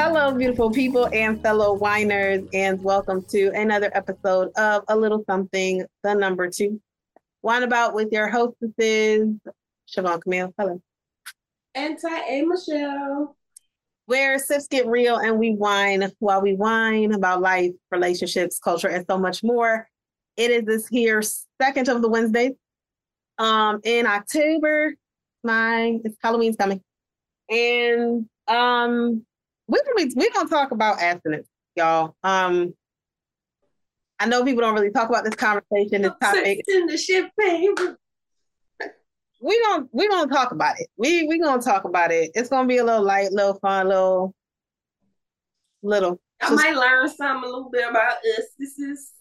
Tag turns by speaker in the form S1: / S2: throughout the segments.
S1: Hello, beautiful people and fellow winers, and welcome to another episode of A Little Something, the number two. Wine About with your hostesses, Siobhan Camille. Hello.
S2: And Ty A Michelle.
S1: Where sips get real and we wine while we whine about life, relationships, culture, and so much more. It is this here second of the Wednesdays. Um, in October, my it's Halloween's coming. And um we're gonna we're gonna talk about abstinence, y'all. Um, I know people don't really talk about this conversation, this topic.
S2: In the ship,
S1: We don't we gonna talk about it. We we gonna talk about it. It's gonna be a little light, little fun, little little.
S2: I might learn something a little bit about us. This is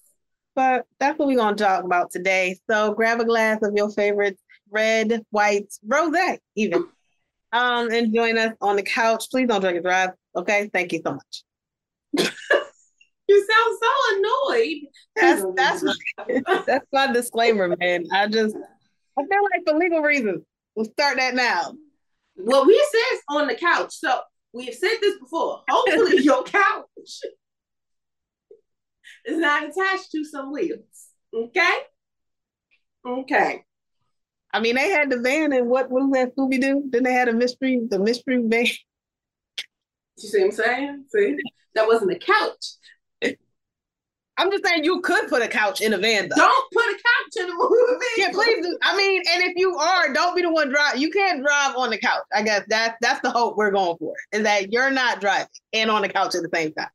S1: but that's what we're gonna talk about today. So grab a glass of your favorite red, white, rose, even. Um, and join us on the couch. Please don't drink and drive. Okay, thank you so much.
S2: you sound so annoyed.
S1: That's that's my, that's my disclaimer, man. I just I feel like for legal reasons, we'll start that now.
S2: Well, we said on the couch, so we've said this before. Hopefully, your couch is not attached to some wheels. Okay. Okay.
S1: I mean, they had the van and what was that Scooby Doo? Then they had a mystery, the mystery van.
S2: You see what I'm saying? See, that wasn't a couch.
S1: I'm just saying you could put a couch in a van. Though.
S2: Don't put a couch in a movie.
S1: Yeah, please. Do. I mean, and if you are, don't be the one drive. You can't drive on the couch. I guess that's that's the hope we're going for. Is that you're not driving and on the couch at the same time.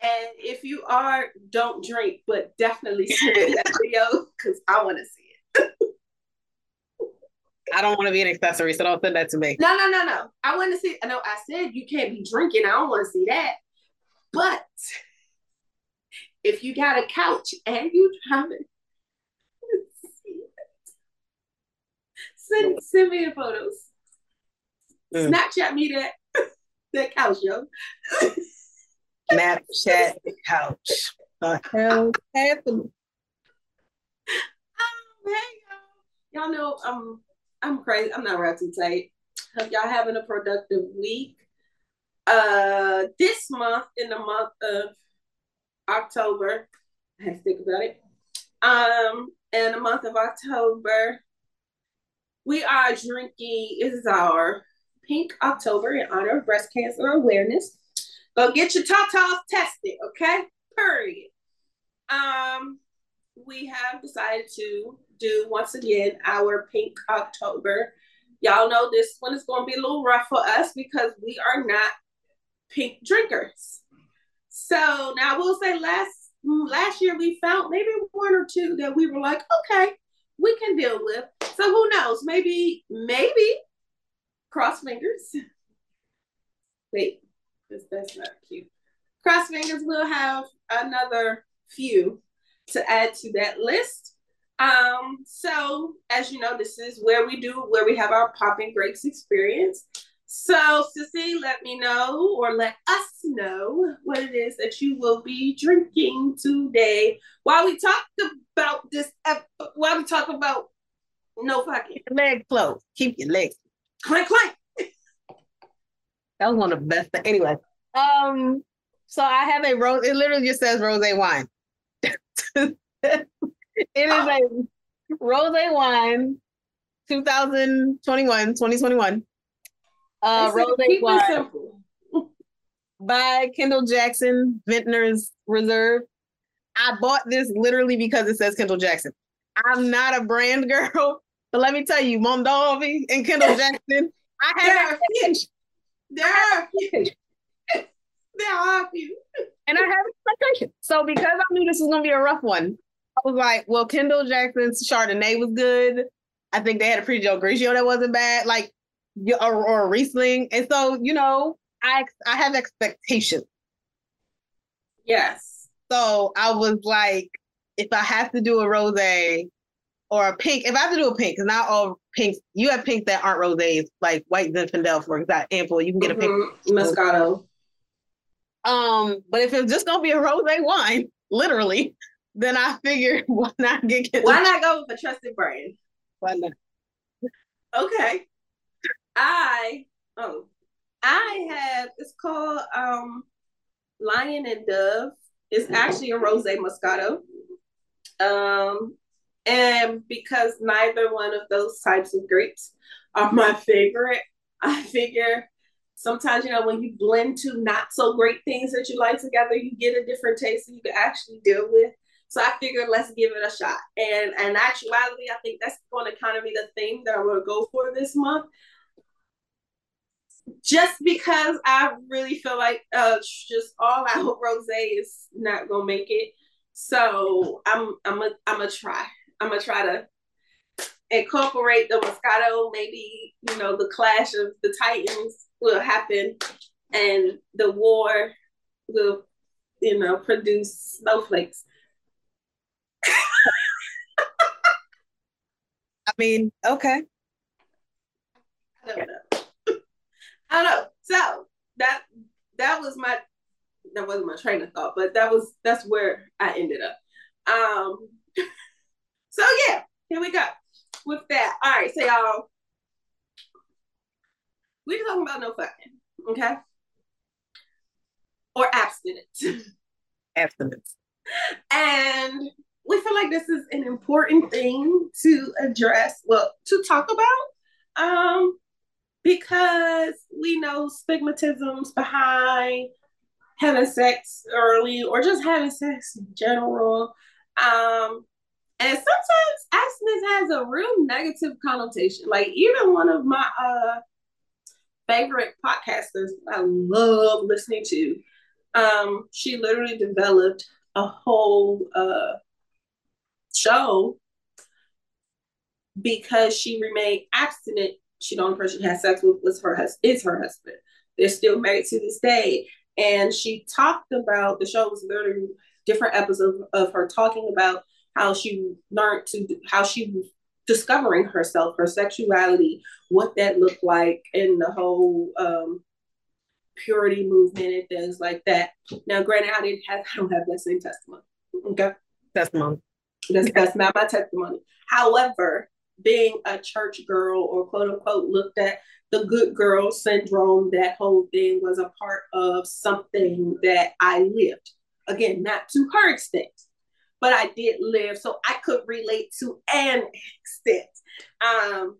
S2: And if you are, don't drink, but definitely see that video because I want to see it.
S1: I don't want to be an accessory, so don't send that to me.
S2: No, no, no, no. I want to see. I know I said you can't be drinking. I don't want to see that. But if you got a couch and you driving, send send me the photos. Mm. Snapchat me that that couch, yo.
S1: Snapchat the couch. The hell happening?
S2: Oh, hey, y'all. Y'all know um I'm crazy. I'm not wrapped too tight. Hope y'all having a productive week. Uh, this month, in the month of October, I have to think about it. Um, in the month of October, we are drinking. Is our Pink October in honor of breast cancer awareness. Go get your tatas tested, okay? Period. Um, we have decided to do once again our Pink October. Y'all know this one is going to be a little rough for us because we are not pink drinkers. So now we'll say last last year we found maybe one or two that we were like, okay, we can deal with. So who knows? Maybe, maybe cross fingers. Wait, this that's not cute. Cross fingers, we'll have another few to add to that list. Um, so as you know, this is where we do where we have our popping grapes experience. So Sissy, let me know or let us know what it is that you will be drinking today while we talk about this. While we talk about no fucking
S1: leg closed. Keep your legs
S2: clank clank.
S1: that was one of the best. Anyway, um, so I have a rose. It literally just says rose wine. it is a rose wine 2021 2021 uh rose wine. by kendall jackson vintners reserve. I bought this literally because it says kendall jackson. I'm not a brand girl but let me tell you Mondavi and kendall jackson i have
S2: there are a there are few
S1: and I have expectations. So because I knew this was gonna be a rough one, I was like, well, Kendall Jackson's Chardonnay was good. I think they had a pretty Joe Grigio that wasn't bad, like or, or Riesling. And so, you know, I I have expectations.
S2: Yes.
S1: So I was like, if I have to do a rose or a pink, if I have to do a pink, because not all pinks, you have pinks that aren't roses, like white Zinfandel, for example. You can get mm-hmm. a pink
S2: Moscato.
S1: Um, but if it's just gonna be a rose wine, literally, then I figured why not get
S2: why not go with a trusted brand?
S1: Why not?
S2: Okay. I oh I have it's called um Lion and Dove. It's actually a rose Moscato. Um, and because neither one of those types of grapes are my favorite, I figure sometimes, you know, when you blend two not so great things that you like together, you get a different taste that you can actually deal with. So I figured let's give it a shot. And in actuality, I think that's going to kind of be the thing that I'm going to go for this month. Just because I really feel like uh, just all out rose is not gonna make it, so I'm I'm a I'm gonna try. I'm gonna try to incorporate the Moscato. Maybe you know the clash of the Titans will happen, and the war will you know produce snowflakes.
S1: I mean, okay.
S2: I don't know. I don't know. So that that was my that wasn't my train of thought, but that was that's where I ended up. Um so yeah, here we go with that. All right, so y'all we're talking about no fucking, okay? Or abstinence.
S1: Abstinence.
S2: And we feel like this is an important thing to address, well, to talk about. Um, because we know stigmatisms behind having sex early or just having sex in general. Um, and sometimes abstinence has a real negative connotation. Like even one of my uh favorite podcasters I love listening to, um, she literally developed a whole uh show because she remained abstinent she the only person she had sex with was her hus- is her husband. They're still married to this day. And she talked about the show was literally different episodes of her talking about how she learned to how she was discovering herself, her sexuality, what that looked like, and the whole um, purity movement and things like that. Now, granted, I didn't have I don't have that same testimony. Okay,
S1: testimony.
S2: That's that's not my testimony. However, being a church girl or quote unquote looked at the good girl syndrome, that whole thing was a part of something that I lived. Again, not to her extent, but I did live, so I could relate to an extent. Um,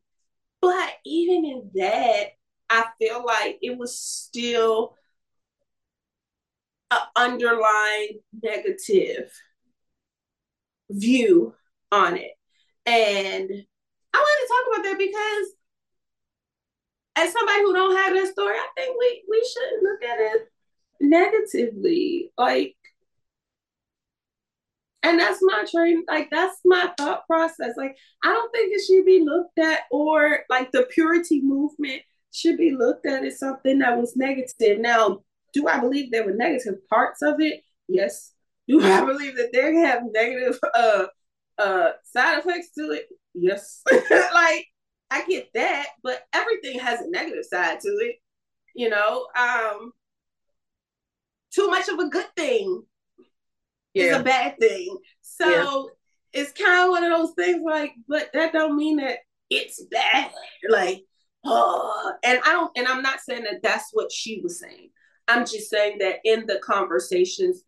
S2: but even in that, I feel like it was still an underlying negative view on it. And I want to talk about that because as somebody who don't have that story, I think we we shouldn't look at it negatively. Like, and that's my train, like that's my thought process. Like, I don't think it should be looked at or like the purity movement should be looked at as something that was negative. Now, do I believe there were negative parts of it? Yes. Do I believe that they have negative uh uh side effects to it? yes, like I get that, but everything has a negative side to it. You know, um, too much of a good thing yeah. is a bad thing. So yeah. it's kind of one of those things like, but that don't mean that it's bad. Like, oh, and I don't, and I'm not saying that that's what she was saying. I'm just saying that in the conversations,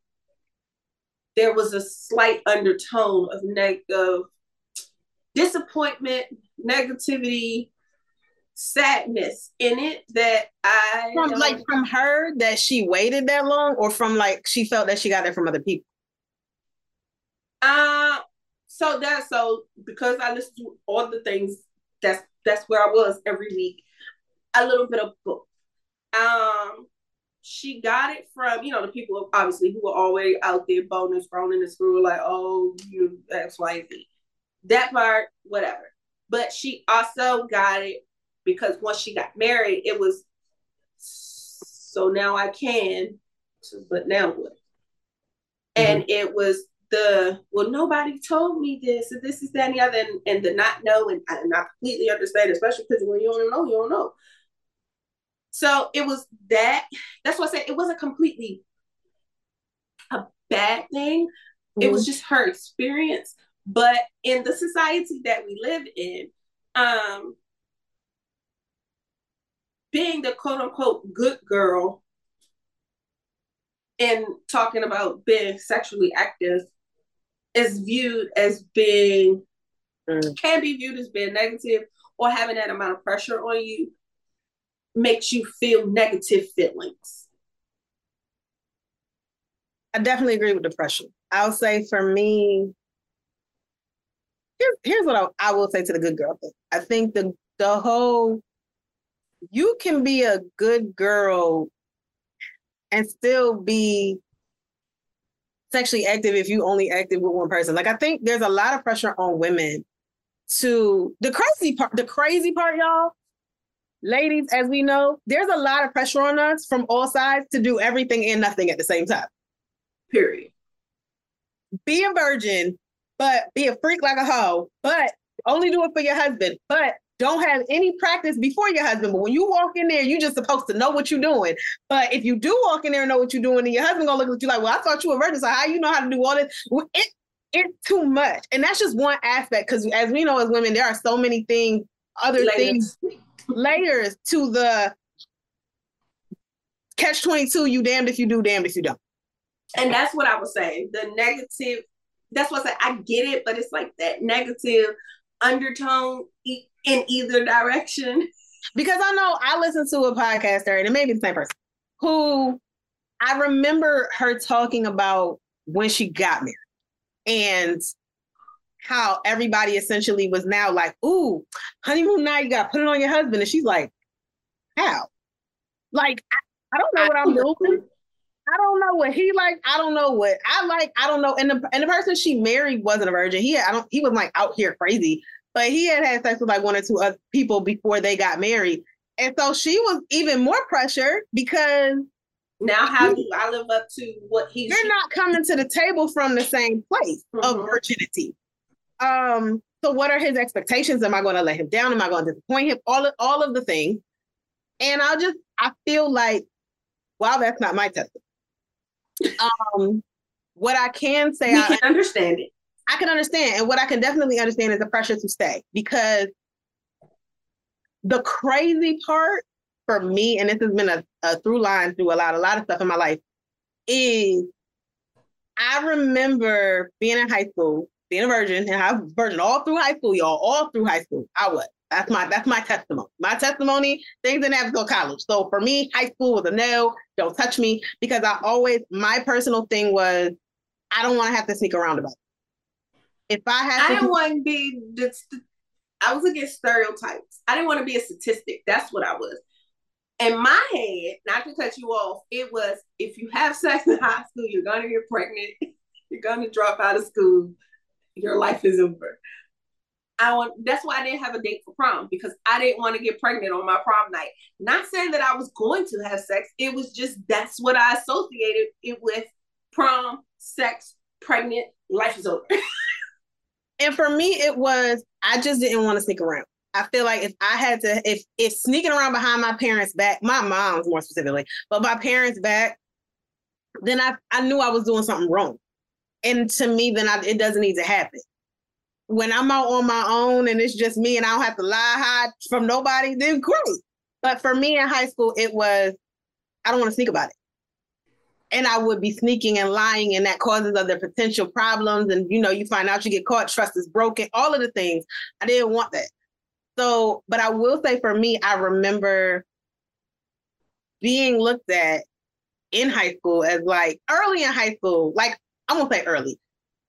S2: there was a slight undertone of negative disappointment, negativity, sadness in it that I
S1: from like from her that she waited that long, or from like she felt that she got it from other people.
S2: Uh so that so because I listen to all the things that's that's where I was every week. A little bit of book. Um she got it from you know the people obviously who were always out there bonus thrown in the screw like oh you X Y Z that part, whatever. But she also got it because once she got married, it was so now I can, but now what? Mm-hmm. And it was the well, nobody told me this, and this is that and the other, and, and the not know, and I not completely understand, especially because when you don't know, you don't know. So it was that. That's why I said it wasn't completely a bad thing. Mm-hmm. It was mm-hmm. just her experience but in the society that we live in, um, being the quote unquote good girl and talking about being sexually active is viewed as being mm. can be viewed as being negative or having that amount of pressure on you makes you feel negative feelings.
S1: I definitely agree with depression. I'll say for me, here's, here's what I, I will say to the good girl thing. I think the the whole you can be a good girl and still be sexually active if you only active with one person. Like I think there's a lot of pressure on women to the crazy part, the crazy part, y'all. Ladies, as we know, there's a lot of pressure on us from all sides to do everything and nothing at the same time.
S2: Period.
S1: Be a virgin, but be a freak like a hoe, but only do it for your husband, but don't have any practice before your husband. But when you walk in there, you're just supposed to know what you're doing. But if you do walk in there and know what you're doing, and your husband gonna look at you like, well, I thought you were a virgin. So how you know how to do all this? It, it's too much. And that's just one aspect. Cause as we know as women, there are so many things, other things, layers to the catch 22, you damned if you do, damned if you don't.
S2: And that's what I was saying. The negative, that's what I said. I get it, but it's like that negative undertone in either direction.
S1: Because I know I listened to a podcaster, and it may be the same person, who I remember her talking about when she got married and how everybody essentially was now like, ooh, honeymoon night, you got to put it on your husband. And she's like, how? Like, I, I don't know what I'm doing. I don't know what he like. I don't know what I like. I don't know. And the and the person she married wasn't a virgin. He had, I don't. He was like out here crazy, but he had had sex with like one or two other people before they got married, and so she was even more pressured because
S2: now how do I live up to what he's?
S1: You're not coming to the table from the same place mm-hmm. of virginity. Um. So what are his expectations? Am I going to let him down? Am I going to disappoint him? All of all of the things. And I just I feel like, wow, that's not my testimony um, what I can say,
S2: we can understand it.
S1: I can understand, and what I can definitely understand is the pressure to stay because the crazy part for me, and this has been a, a through line through a lot, a lot of stuff in my life, is I remember being in high school, being a virgin, and I was virgin all through high school, y'all, all through high school. I was. That's my that's my testimony. My testimony, things didn't have to go college. So for me, high school was a no, don't touch me, because I always my personal thing was I don't want to have to sneak around about it. If I had
S2: I didn't want to be just I was against stereotypes. I didn't want to be a statistic. That's what I was. In my head, not to cut you off, it was if you have sex in high school, you're gonna get pregnant, you're gonna drop out of school, your life is over. I want that's why I didn't have a date for prom because I didn't want to get pregnant on my prom night. Not saying that I was going to have sex, it was just that's what I associated it with prom, sex, pregnant, life is over.
S1: and for me, it was I just didn't want to sneak around. I feel like if I had to, if if sneaking around behind my parents' back, my mom's more specifically, but my parents' back, then I I knew I was doing something wrong. And to me, then I, it doesn't need to happen when I'm out on my own and it's just me and I don't have to lie hide from nobody, then great. But for me in high school, it was I don't want to sneak about it. And I would be sneaking and lying, and that causes other potential problems. And you know, you find out you get caught, trust is broken, all of the things. I didn't want that. So, but I will say for me, I remember being looked at in high school as like early in high school, like I won't say early,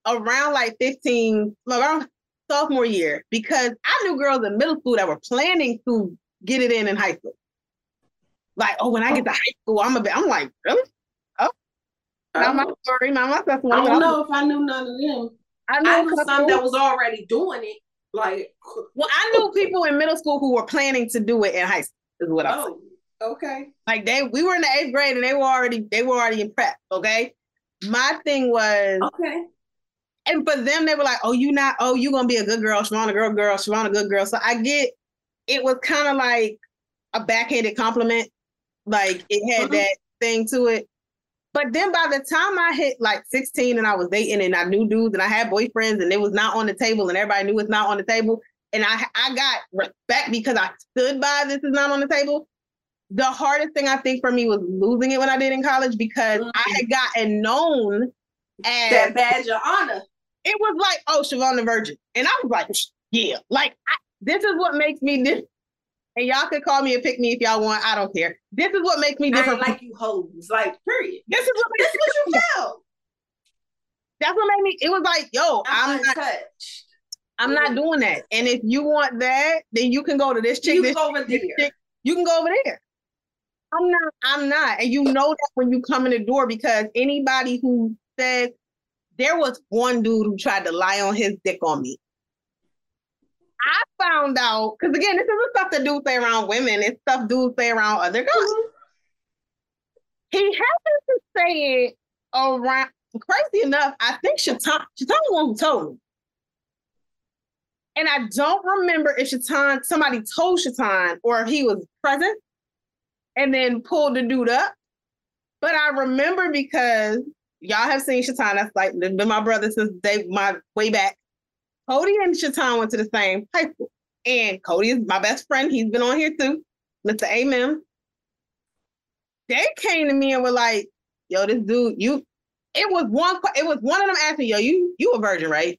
S1: around like 15, around sophomore year, because I knew girls in middle school that were planning to get it in in high school. Like, oh, when I get to high school, I'm a bit, I'm like, really? Oh, not my oh. story, not my
S2: testimony. I don't know if I knew none of them. I knew, I knew some that was already doing it. Like,
S1: well, I knew people in middle school who were planning to do it in high school. Is what I'm oh, saying.
S2: Okay.
S1: Like they, we were in the eighth grade and they were already, they were already in prep. Okay. My thing was,
S2: okay
S1: and for them, they were like, "Oh, you not? Oh, you gonna be a good girl, Siobhan, a girl, girl, Siobhan, a good girl." So I get it was kind of like a backhanded compliment, like it had mm-hmm. that thing to it. But then by the time I hit like 16 and I was dating and I knew dudes and I had boyfriends and it was not on the table and everybody knew it's not on the table and I I got respect because I stood by this is not on the table. The hardest thing I think for me was losing it when I did in college because mm-hmm. I had gotten known as
S2: that badge of honor.
S1: It was like, oh, Siobhan the Virgin. And I was like, yeah, like I, this is what makes me different. And y'all could call me and pick me if y'all want. I don't care. This is what makes me different.
S2: like you hoes. Like, period.
S1: This is what
S2: this is what you felt.
S1: That's what made me. It was like, yo, I'm, I'm not touched. I'm not doing that. And if you want that, then you can go to this chick.
S2: You
S1: can
S2: go over there. Chick,
S1: you can go over there. I'm not. I'm not. And you know that when you come in the door because anybody who says there was one dude who tried to lie on his dick on me. I found out because again, this is the stuff that dudes say around women. It's stuff dudes say around other guys. Mm-hmm. He happened to say it around. Crazy enough, I think Shatan, Shatan the one who told me. And I don't remember if Shatan, somebody told Shatan or if he was present and then pulled the dude up. But I remember because y'all have seen Shatan. That's like been my brother since they my way back. Cody and Shatan went to the same high school. And Cody is my best friend. He's been on here too. Mr. Amen. They came to me and were like, yo, this dude, you it was one it was one of them asking, yo, you you a virgin, right?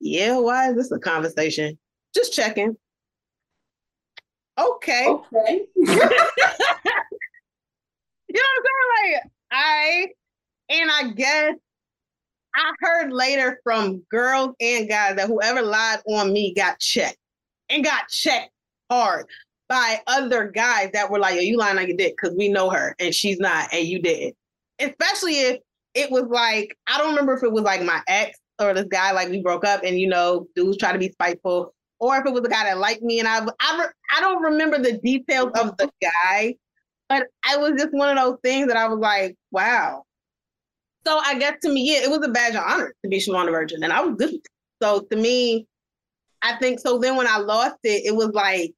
S1: Yeah, why is this a conversation? Just checking. Okay.
S2: Okay. you know what
S1: I'm saying? Like, I and I guess I heard later from girls and guys that whoever lied on me got checked and got checked hard by other guys that were like, Yo, you lying on your dick because we know her and she's not, and you did. Especially if it was like, I don't remember if it was like my ex or this guy, like we broke up and you know, dudes try to be spiteful, or if it was a guy that liked me and I, I, I don't remember the details of the guy, but I was just one of those things that I was like, wow, so I guess to me, yeah, it was a badge of honor to be Siobhan the Virgin, and I was good. So to me, I think so. Then when I lost it, it was like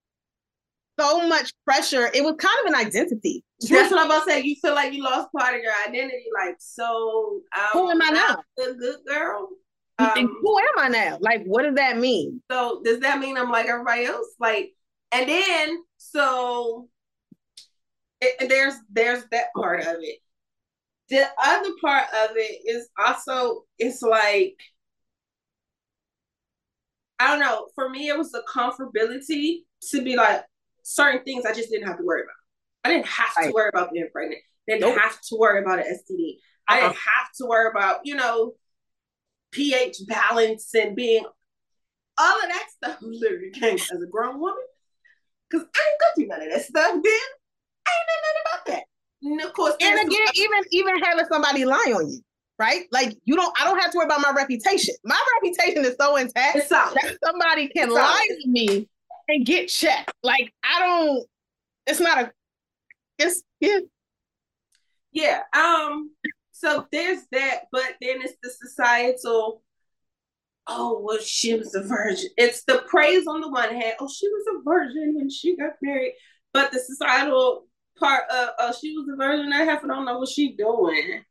S1: so much pressure. It was kind of an identity.
S2: That's what I'm about to say. You feel like you lost part of your identity. Like, so
S1: who am I now?
S2: The good girl.
S1: Um, who am I now? Like, what does that mean?
S2: So does that mean I'm like everybody else? Like, and then so it, there's there's that part of it the other part of it is also it's like I don't know. For me, it was the comfortability to be like certain things I just didn't have to worry about. I didn't have to worry about being pregnant. Didn't nope. have to worry about an STD. Uh-huh. I didn't have to worry about you know pH balance and being all of that stuff literally came as a grown woman. Cause I ain't go through none of that stuff then. I ain't know nothing about that of course,
S1: and again, even even having somebody lie on you, right? Like you don't, I don't have to worry about my reputation. My reputation is so intact that somebody can it's lie to me and get checked. Like I don't. It's not a. It's yeah.
S2: Yeah. Um. So there's that, but then it's the societal. Oh, well, she was a virgin. It's the praise on the one hand. Oh, she was a virgin when she got married. But the societal part of uh, she was a virgin that half don't know what she doing.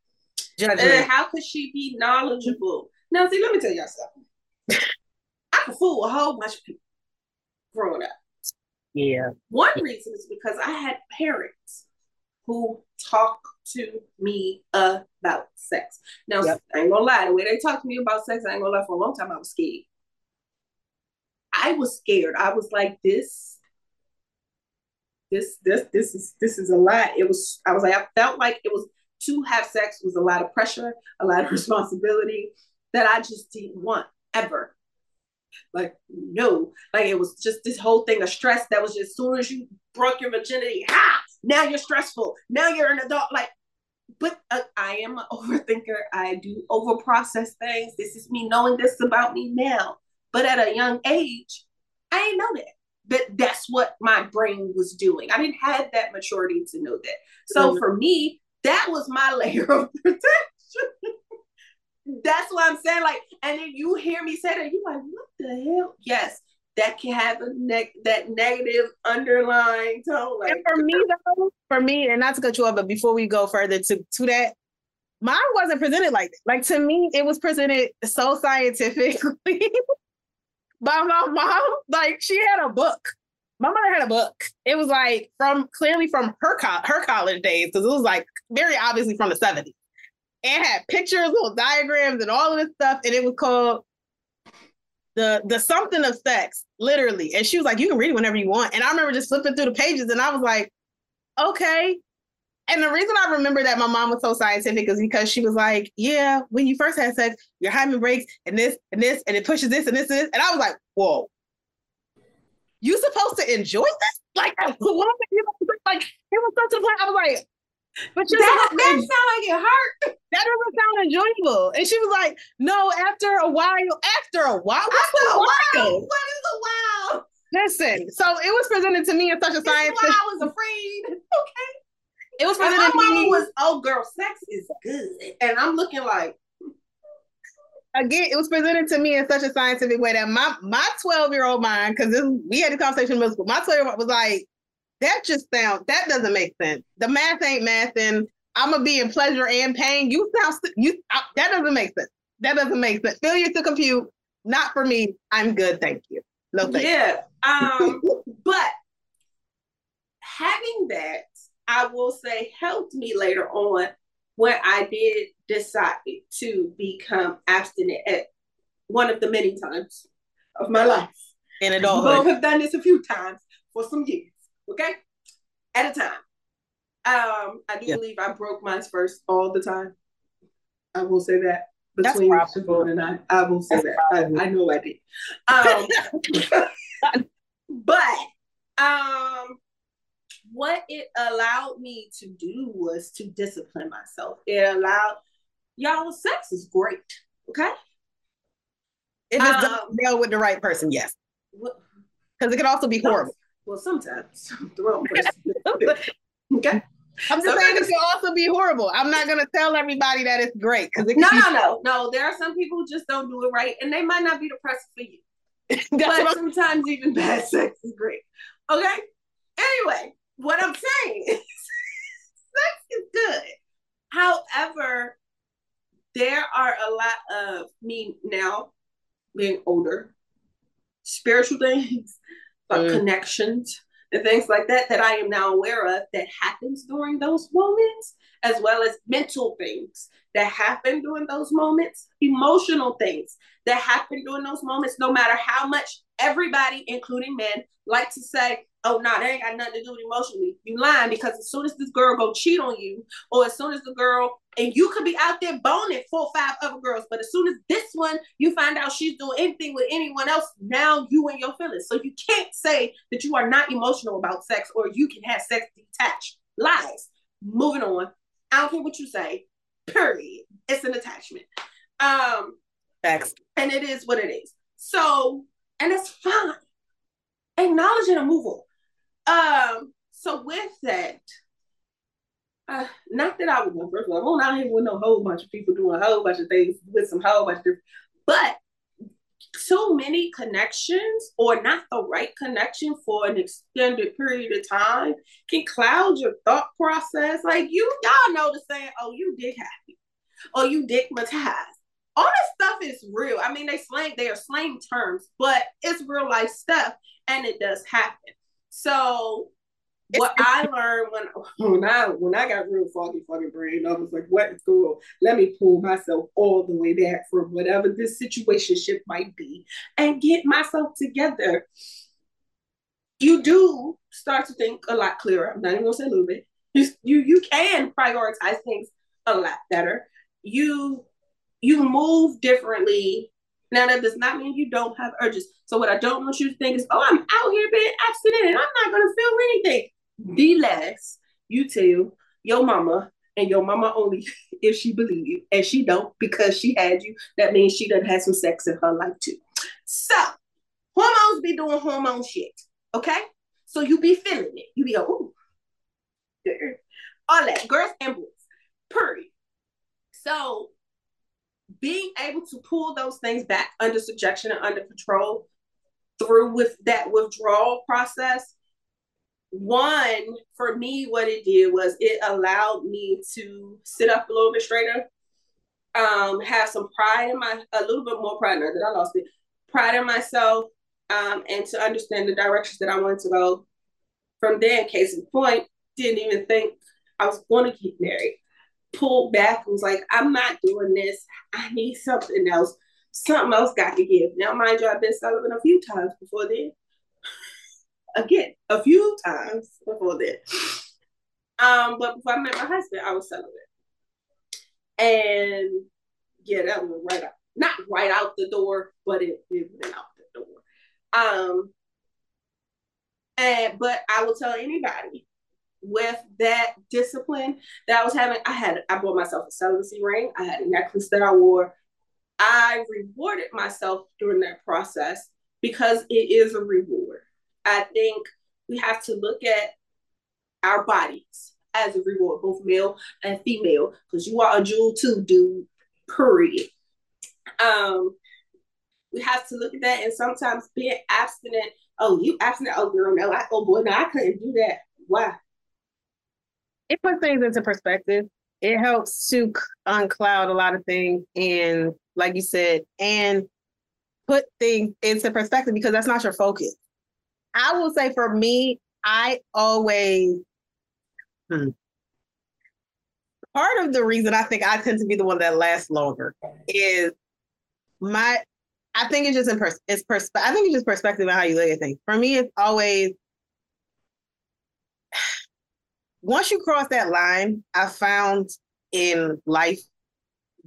S2: And how could she be knowledgeable? Now, see, let me tell y'all something. I could fool a whole bunch of people growing up.
S1: Yeah.
S2: One reason is because I had parents who talk to me about sex. Now, yep. I ain't gonna lie, the way they talked to me about sex, I ain't gonna lie, for a long time I was scared. I was scared. I was like, this this this this is this is a lot. It was I was like I felt like it was to have sex was a lot of pressure, a lot of responsibility that I just didn't want ever. Like no, like it was just this whole thing of stress that was just as soon as you broke your virginity, ha! Now you're stressful. Now you're an adult. Like, but uh, I am an overthinker. I do over process things. This is me knowing this about me now. But at a young age, I ain't know that that that's what my brain was doing. I didn't have that maturity to know that. So mm-hmm. for me, that was my layer of protection. that's what I'm saying. Like, and then you hear me say that, you're like, what the hell? Yes, that can have a ne- that negative underlying tone. Like,
S1: and for me though, for me, and not to cut you off, but before we go further to to that, mine wasn't presented like that. Like to me, it was presented so scientifically. by my mom. Like she had a book. my mother had a book. It was like from clearly from her co- her college days because it was like very obviously from the 70s. It had pictures, little diagrams, and all of this stuff, and it was called the the something of sex, literally. And she was like, "You can read it whenever you want." And I remember just flipping through the pages, and I was like, "Okay." And the reason I remember that my mom was so scientific is because she was like, "Yeah, when you first had sex, your hymen breaks, and this and this, and it pushes this and this and this." And I was like, "Whoa." You supposed to enjoy this? Like like it was such a point. I was like,
S2: but that, that sound like it hurt.
S1: That doesn't sound enjoyable. And she was like, no, after a while, after a while, what's after a while?
S2: What is a while?
S1: Listen, so it was presented to me in such a science.
S2: Why I was afraid. Okay.
S1: It was presented to me.
S2: Oh, was, oh girl, sex is good. And I'm looking like
S1: again, it was presented to me in such a scientific way that my my 12 year old mind, because we had a conversation in middle school, my 12 year old was like, that just sounds that doesn't make sense. The math ain't math, and I'm gonna be in pleasure and pain. You sound you I, that doesn't make sense. That doesn't make sense. Failure to compute, not for me. I'm good, thank you. No thank
S2: yeah. Um, but having that, I will say, helped me later on when I did decide to become abstinent at one of the many times of my life.
S1: In adulthood.
S2: Both have done this a few times for some years okay? At a time. Um, I do yeah. believe I broke mine first all the time. I will say that between Siobhan and I. I will say That's that. I, I, know I did. Um, but um, what it allowed me to do was to discipline myself. It allowed y'all. Sex is great. Okay.
S1: It just um, doesn't deal with the right person. Yes. Because it can also be horrible.
S2: Well, sometimes the wrong person. okay.
S1: I'm just saying it can also be horrible. I'm not gonna tell everybody that it's great because
S2: no, no, no, no. There are some people who just don't do it right, and they might not be the person for you. but sometimes even bad sex is great. Okay. Anyway, what I'm saying is sex is good. However, there are a lot of me now being older, spiritual things mm. connections and things like that that I am now aware of that happens during those moments, as well as mental things that happen during those moments, emotional things that happen during those moments, no matter how much everybody, including men, like to say, oh no, nah, that ain't got nothing to do with emotionally. You lying because as soon as this girl go cheat on you, or as soon as the girl and you could be out there boning four or five other girls, but as soon as this one you find out she's doing anything with anyone else, now you and your feelings. So you can't say that you are not emotional about sex or you can have sex detached. Lies. Moving on. I don't care what you say. Period. It's an attachment. Um
S1: Facts.
S2: And it is what it is. So, and it's fine. Acknowledge and move. Um, so with that, uh, not that I would go first. of I'm not here with no whole bunch of people doing a whole bunch of things with some whole bunch of different, but too many connections or not the right connection for an extended period of time can cloud your thought process. Like you, y'all know the saying, "Oh, you dick happy," or "You dickmatized." All this stuff is real. I mean, they slang, they are slang terms, but it's real life stuff, and it does happen. So what I learned when when I when I got real foggy fucking brain, I was like, what is going on? Let me pull myself all the way back from whatever this situation ship might be and get myself together. You do start to think a lot clearer. I'm not even gonna say a little bit. You you you can prioritize things a lot better. You you move differently. Now that does not mean you don't have urges. So what I don't want you to think is, oh, I'm out here being abstinent. And I'm not gonna feel anything. The last you tell your mama and your mama only if she believe you. And she don't because she had you. That means she done had some sex in her life too. So hormones be doing hormone shit okay? So you be feeling it. You be like ooh all that girls and boys. Period. So being able to pull those things back under subjection and under control through with that withdrawal process one for me what it did was it allowed me to sit up a little bit straighter um have some pride in my a little bit more pride now that i lost it pride in myself um, and to understand the directions that I wanted to go. From there, case in point, didn't even think I was going to get married. Pulled back, and was like, I'm not doing this. I need something else. Something else got to give. Now, mind you, I've been celibate a few times before then. Again, a few times before then. Um, but before I met my husband, I was celibate. And yeah, that was right out, not right out the door, but it, it went out the door. Um, and but I will tell anybody with that discipline that I was having, I had I bought myself a celibacy ring. I had a necklace that I wore. I rewarded myself during that process because it is a reward. I think we have to look at our bodies as a reward, both male and female, because you are a jewel too, dude. Period. Um, we have to look at that, and sometimes being abstinent. Oh, you abstinent? Oh, girl, no, I, oh boy, no, I couldn't do that. Why?
S1: It puts things into perspective. It helps to uncloud a lot of things, and like you said, and put things into perspective because that's not your focus. I will say for me, I always hmm, part of the reason I think I tend to be the one that lasts longer is my I think it's just in pers- it's pers- I think it's just perspective on how you look at things. For me, it's always once you cross that line, I found in life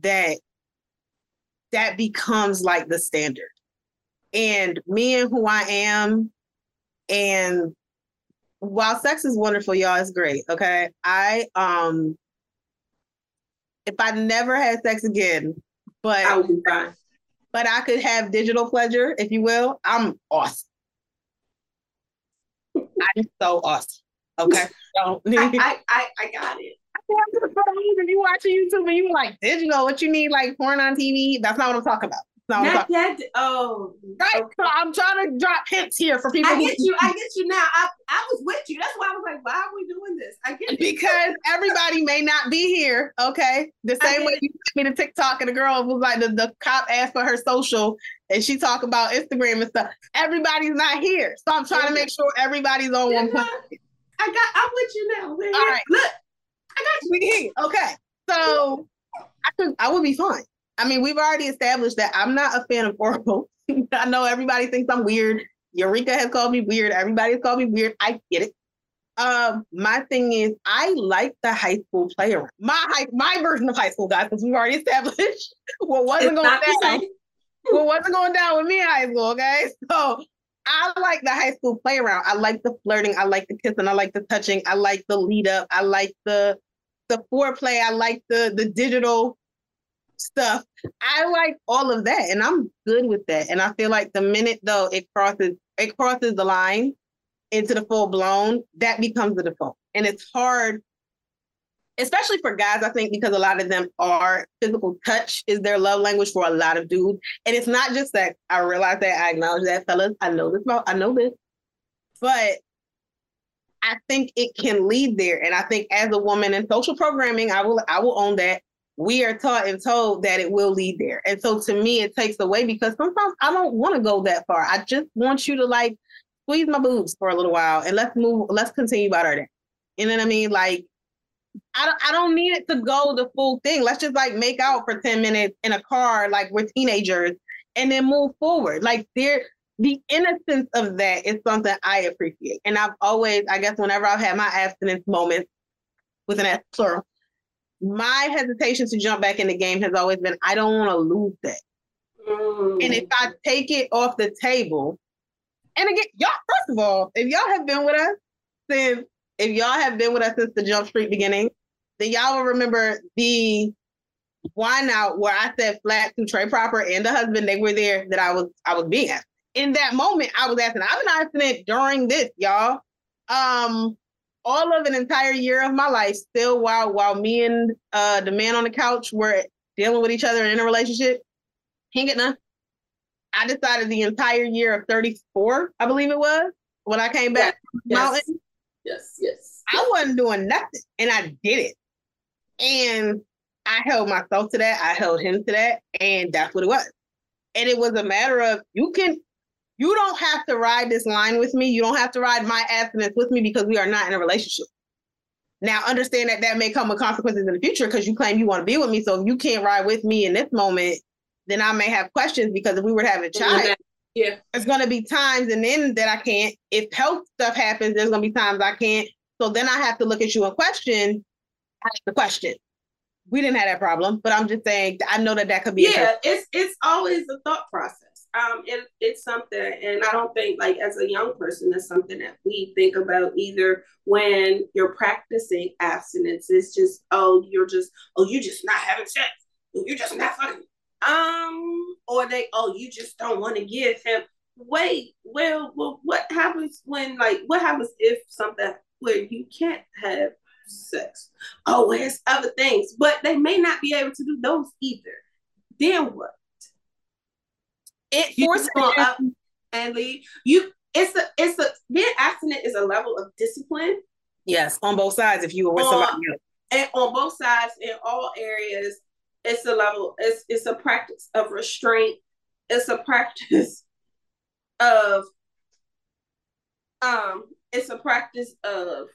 S1: that that becomes like the standard. And me and who I am, and while sex is wonderful, y'all, it's great. Okay. I um if I never had sex again, but
S2: I would be fine.
S1: But I could have digital pleasure, if you will. I'm awesome. I'm so awesome. Okay.
S2: I, got it. I, I, I got it.
S1: If you watching YouTube and you were like digital, what you need like porn on TV? That's not what I'm talking about.
S2: No, not that. Oh,
S1: right. Okay. So I'm trying to drop hints here for people.
S2: I get you. I get you now. I, I was with you. That's why I was like, why are we doing this? I get
S1: because everybody may not be here. Okay, the same way you sent me the TikTok and the girl was like the, the cop asked for her social and she talk about Instagram and stuff. Everybody's not here, so I'm trying yeah. to make sure everybody's on one point.
S2: I got. I'm with you now. We're
S1: All right, look, I got you. We here. Okay, so I could. I would be fine. I mean, we've already established that I'm not a fan of oral. I know everybody thinks I'm weird. Eureka has called me weird. Everybody's called me weird. I get it. Um, my thing is, I like the high school player. My high, my version of high school, guys, because we've already established what wasn't it's going down. what wasn't going down with me in high school. Okay, so I like the high school play around. I like the flirting. I like the kissing. I like the touching. I like the lead up. I like the the foreplay. I like the the digital stuff. I like all of that and I'm good with that. And I feel like the minute though it crosses it crosses the line into the full blown, that becomes the default. And it's hard, especially for guys, I think, because a lot of them are physical touch is their love language for a lot of dudes. And it's not just that I realize that I acknowledge that, fellas. I know this about I know this. But I think it can lead there. And I think as a woman in social programming, I will I will own that we are taught and told that it will lead there. And so to me, it takes away because sometimes I don't want to go that far. I just want you to like squeeze my boobs for a little while and let's move, let's continue about our day. You know what I mean? Like, I don't, I don't need it to go the full thing. Let's just like make out for 10 minutes in a car, like we're teenagers, and then move forward. Like there, the innocence of that is something I appreciate. And I've always, I guess, whenever I've had my abstinence moments with an S plural, my hesitation to jump back in the game has always been I don't want to lose that. Mm. And if I take it off the table, and again, y'all, first of all, if y'all have been with us since if y'all have been with us since the Jump Street beginning, then y'all will remember the wine out where I said flat to Trey Proper and the husband, they were there that I was I was being asked. In that moment, I was asking, I've been asking it during this, y'all. Um, all of an entire year of my life, still while while me and uh, the man on the couch were dealing with each other and in a relationship, he ain't get none. I decided the entire year of 34, I believe it was, when I came back
S2: yes. mountain. Yes, yes.
S1: I wasn't doing nothing and I did it. And I held myself to that. I held him to that. And that's what it was. And it was a matter of you can You don't have to ride this line with me. You don't have to ride my abstinence with me because we are not in a relationship. Now, understand that that may come with consequences in the future because you claim you want to be with me. So if you can't ride with me in this moment, then I may have questions because if we were to have a child,
S2: yeah,
S1: there's going to be times and then that I can't. If health stuff happens, there's going to be times I can't. So then I have to look at you and question. The question. We didn't have that problem, but I'm just saying I know that that could be.
S2: Yeah, it's it's always a thought process. Um, it, it's something, and I don't think like as a young person, it's something that we think about either when you're practicing abstinence. It's just oh, you're just oh, you just not having sex. You're just not fucking. Um, or they oh, you just don't want to give him. Wait, well, well, what happens when like what happens if something where you can't have sex? Oh, there's other things, but they may not be able to do those either. Then what? It forces you up and leave. You it's a it's a being abstinent is a level of discipline.
S1: Yes, on both sides. If you were with somebody else.
S2: And on both sides in all areas, it's a level, it's it's a practice of restraint. It's a practice of um, it's a practice of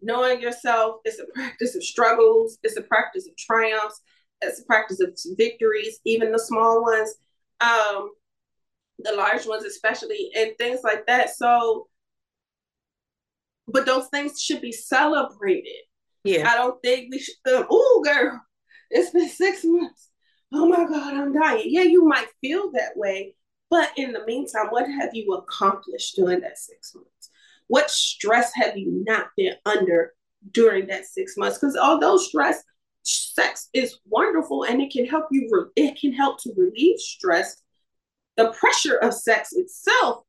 S2: knowing yourself. It's a practice of struggles. It's a practice of triumphs. It's a practice of victories, even the small ones um, the large ones especially, and things like that. So, but those things should be celebrated.
S1: Yeah,
S2: I don't think we should. Um, oh, girl, it's been six months. Oh my God, I'm dying. Yeah, you might feel that way, but in the meantime, what have you accomplished during that six months? What stress have you not been under during that six months? Because although stress sex is wonderful and it can help you re- it can help to relieve stress the pressure of sex itself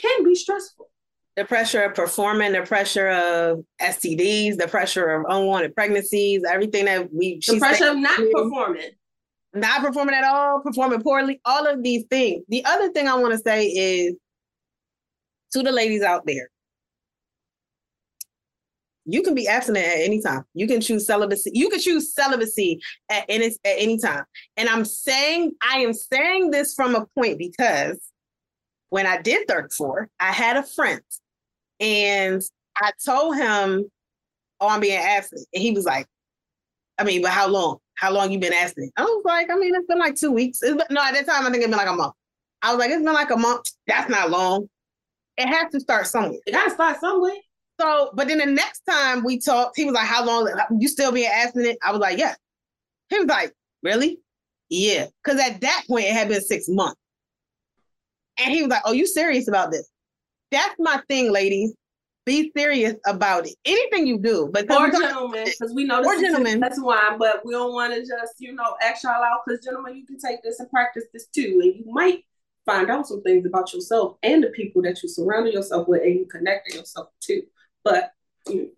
S2: can be stressful
S1: the pressure of performing the pressure of stds the pressure of unwanted pregnancies everything that we
S2: the pressure of not performing
S1: not performing at all performing poorly all of these things the other thing i want to say is to the ladies out there you can be abstinent at any time. You can choose celibacy. You can choose celibacy at any at any time. And I'm saying I am saying this from a point because when I did 34, I had a friend and I told him, "Oh, I'm being abstinent," and he was like, "I mean, but how long? How long you been abstinent?" I was like, "I mean, it's been like two weeks. Been, no, at that time, I think it's been like a month." I was like, "It's been like a month. That's not long. It has to start somewhere.
S2: It got to start somewhere."
S1: So, but then the next time we talked, he was like, How long you still being abstinent? I was like, Yeah. He was like, Really? Yeah. Cause at that point it had been six months. And he was like, Oh, you serious about this? That's my thing, ladies. Be serious about it. Anything you do, but
S2: or gentlemen, because we know this gentlemen. That's why, but we don't want to just, you know, ask y'all out. Because gentlemen, you can take this and practice this too, and you might find out some things about yourself and the people that you surrounded yourself with, and you connecting yourself to. But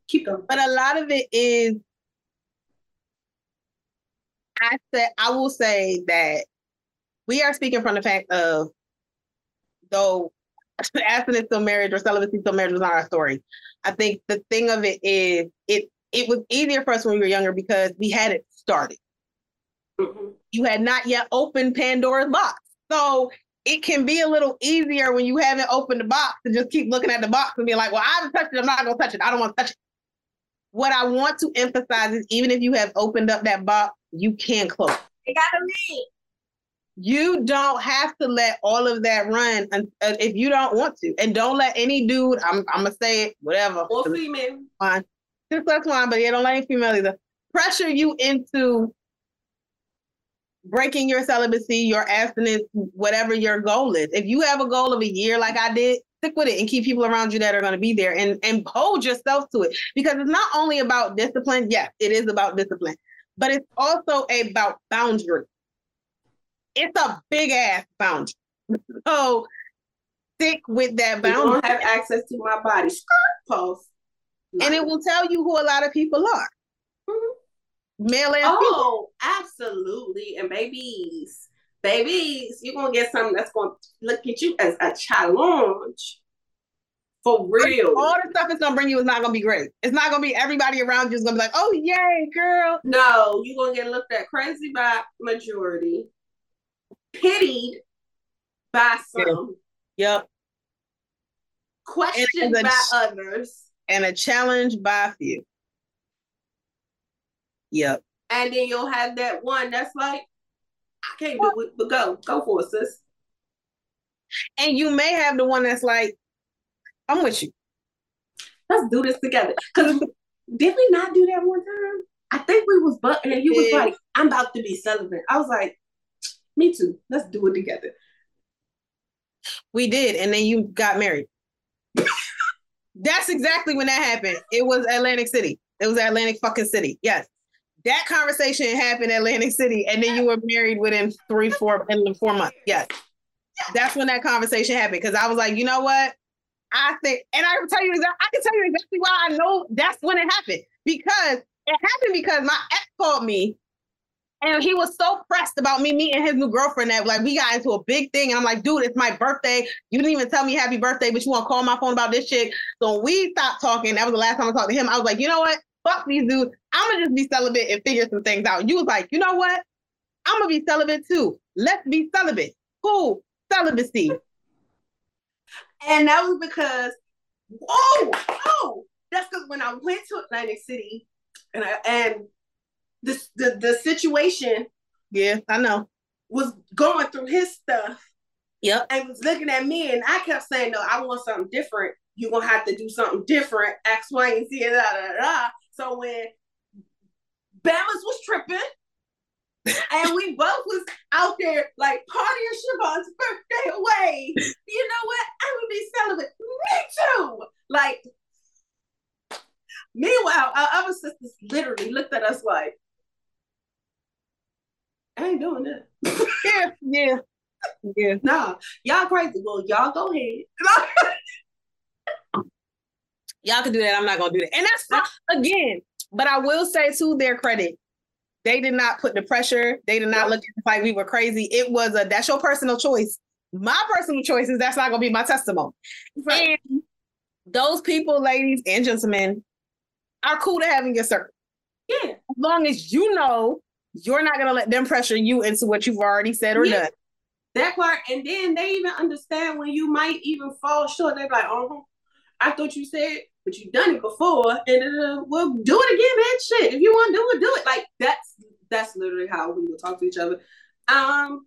S2: keep going.
S1: But a lot of it is I said I will say that we are speaking from the fact of though abstinence till marriage or celibacy till marriage was not our story. I think the thing of it is it it was easier for us when we were younger because we had it started. Mm-hmm. You had not yet opened Pandora's box. So it can be a little easier when you haven't opened the box to just keep looking at the box and be like, well, I haven't touched it. I'm not going to touch it. I don't want to touch it. What I want to emphasize is even if you have opened up that box, you can close.
S2: It got to read.
S1: You don't have to let all of that run uh, if you don't want to. And don't let any dude, I'm, I'm to say it, whatever.
S2: Or female.
S1: Fine. Just that's fine, but yeah, don't let any female either. Pressure you into breaking your celibacy, your abstinence, whatever your goal is. If you have a goal of a year like I did, stick with it and keep people around you that are going to be there and, and hold yourself to it. Because it's not only about discipline. Yes, it is about discipline, but it's also about boundary. It's a big ass boundary. So stick with that boundary.
S2: You don't have access to my body. Post.
S1: And it will tell you who a lot of people are. Mm-hmm male and
S2: oh, female. absolutely. And babies, babies, you're gonna get something that's gonna look at you as a challenge. For real.
S1: All the stuff it's gonna bring you is not gonna be great. It's not gonna be everybody around you is gonna be like, oh yay, girl.
S2: No, you're gonna get looked at crazy by majority, pitied by some,
S1: Yep.
S2: Questioned by
S1: the-
S2: others.
S1: And a challenge by a few. Yep.
S2: And then you'll have that one that's like, I can't do it, but go. Go for it, sis.
S1: And you may have the one that's like, I'm with you.
S2: Let's do this together. Because did we not do that one time? I think we was but and you was like, I'm about to be celibate. I was like, me too. Let's do it together.
S1: We did, and then you got married. That's exactly when that happened. It was Atlantic City. It was Atlantic fucking City. Yes. That conversation happened in Atlantic City, and then you were married within three, four, in four months. Yes. That's when that conversation happened. Because I was like, you know what? I think, and I tell you exactly, I can tell you exactly why I know that's when it happened. Because it happened because my ex called me and he was so pressed about me meeting his new girlfriend that like we got into a big thing. And I'm like, dude, it's my birthday. You didn't even tell me happy birthday, but you want to call my phone about this shit. So we stopped talking. That was the last time I talked to him. I was like, you know what? Fuck these dudes. I'm gonna just be celibate and figure some things out. You was like, you know what? I'm gonna be celibate too. Let's be celibate. Cool. Celibacy.
S2: And that was because, whoa, oh, that's because when I went to Atlantic City and I, and this the, the situation
S1: Yeah, I know.
S2: was going through his stuff
S1: Yep.
S2: and was looking at me and I kept saying, No, I want something different. You're gonna have to do something different, X, Y, and Z, da, da, da. So when Bama's was tripping, and we both was out there like partying Siobhan's birthday away. You know what? I would be celibate. Me too. Like, meanwhile, our other sisters literally looked at us like, I ain't doing that.
S1: Yeah, yeah. Yeah.
S2: nah, y'all crazy. Well, y'all go ahead.
S1: Y'all can do that. I'm not gonna do that. And that's fine. Again, but I will say to their credit, they did not put the pressure. They did not look like we were crazy. It was a that's your personal choice. My personal choice is that's not gonna be my testimony.
S2: Right.
S1: And those people, ladies and gentlemen, are cool to have in your circle.
S2: Yeah.
S1: As long as you know you're not gonna let them pressure you into what you've already said or
S2: Yeah.
S1: done.
S2: That part, and then they even understand when you might even fall short. They're like, "Oh, I thought you said, but you've done it before, and uh, well, do it again, man. Shit, if you want to do it, do it." Like that's that's literally how we will talk to each other. Um,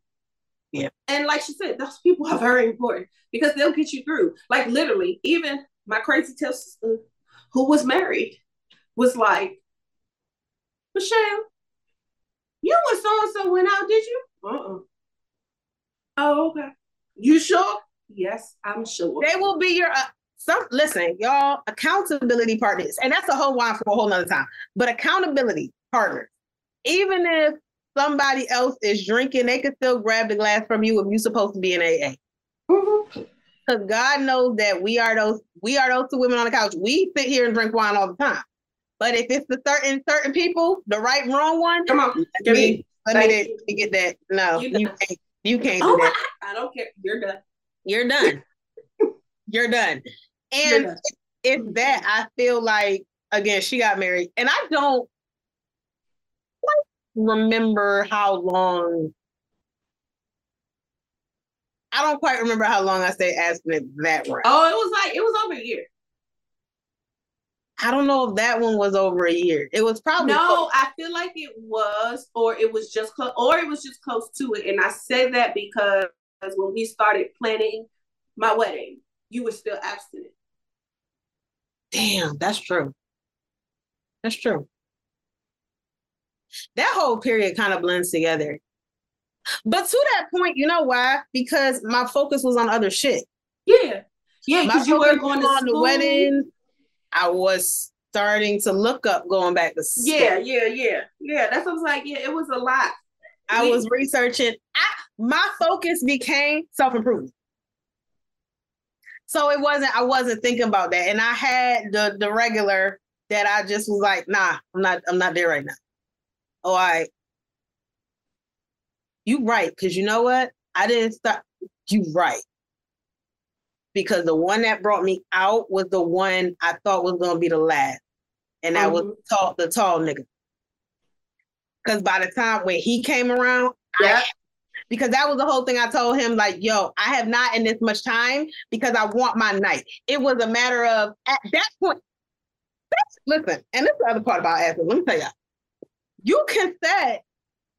S1: Yeah.
S2: and like she said, those people are very important because they'll get you through. Like literally, even my crazy tell sister, who was married, was like, Michelle, you and so and so went out, did you? Uh uh Oh, okay. You sure? Yes, I'm sure.
S1: They will be your uh, some. Listen, y'all, accountability partners, and that's a whole wine for a whole nother time. But accountability partners, even if somebody else is drinking, they can still grab the glass from you if you're supposed to be in AA. Because God knows that we are those we are those two women on the couch. We sit here and drink wine all the time. But if it's the certain certain people, the right and wrong one,
S2: Come on,
S1: let
S2: give
S1: me
S2: me.
S1: let me, get- let me get that. No,
S2: You
S1: you, can't. You can't
S2: Oh,
S1: do that.
S2: I, I don't care. You're done.
S1: You're done. You're done.
S2: You're
S1: And
S2: done.
S1: it's that I feel like again she got married, and I don't remember how long. I don't quite remember how long I stayed abstinent that round.
S2: Oh, it was like it was over a year.
S1: I don't know if that one was over a year. It was probably
S2: No, I feel like it was, or it was just close, or it was just close to it. And I said that because when we started planning my wedding, you were still abstinent.
S1: Damn, that's true. That's true. That whole period kind of blends together. But to that point, you know why? Because my focus was on other shit.
S2: Yeah, yeah, because you were going
S1: on the wedding. I was starting to look up going back to school.
S2: Yeah, yeah, yeah, yeah. That's what I was like. Yeah, it was a lot.
S1: I
S2: We-
S1: was researching. I, my focus became self improvement. So it wasn't. I wasn't thinking about that, and I had the the regular that I just was like, nah, I'm not. I'm not there right now. Oh, I. You right, because you know what? I didn't start. You right. Because the one that brought me out was the one I thought was gonna be the last, and that was
S2: Mhm.
S1: tall, the tall nigga. Because by the time when he came around,
S2: Yeah.
S1: I because that was the whole thing I told him. Like, yo, I have not in this much time because I want my night. It was a matter of at that point. listen, and this is the other part about asking. Let me tell y'all. you can set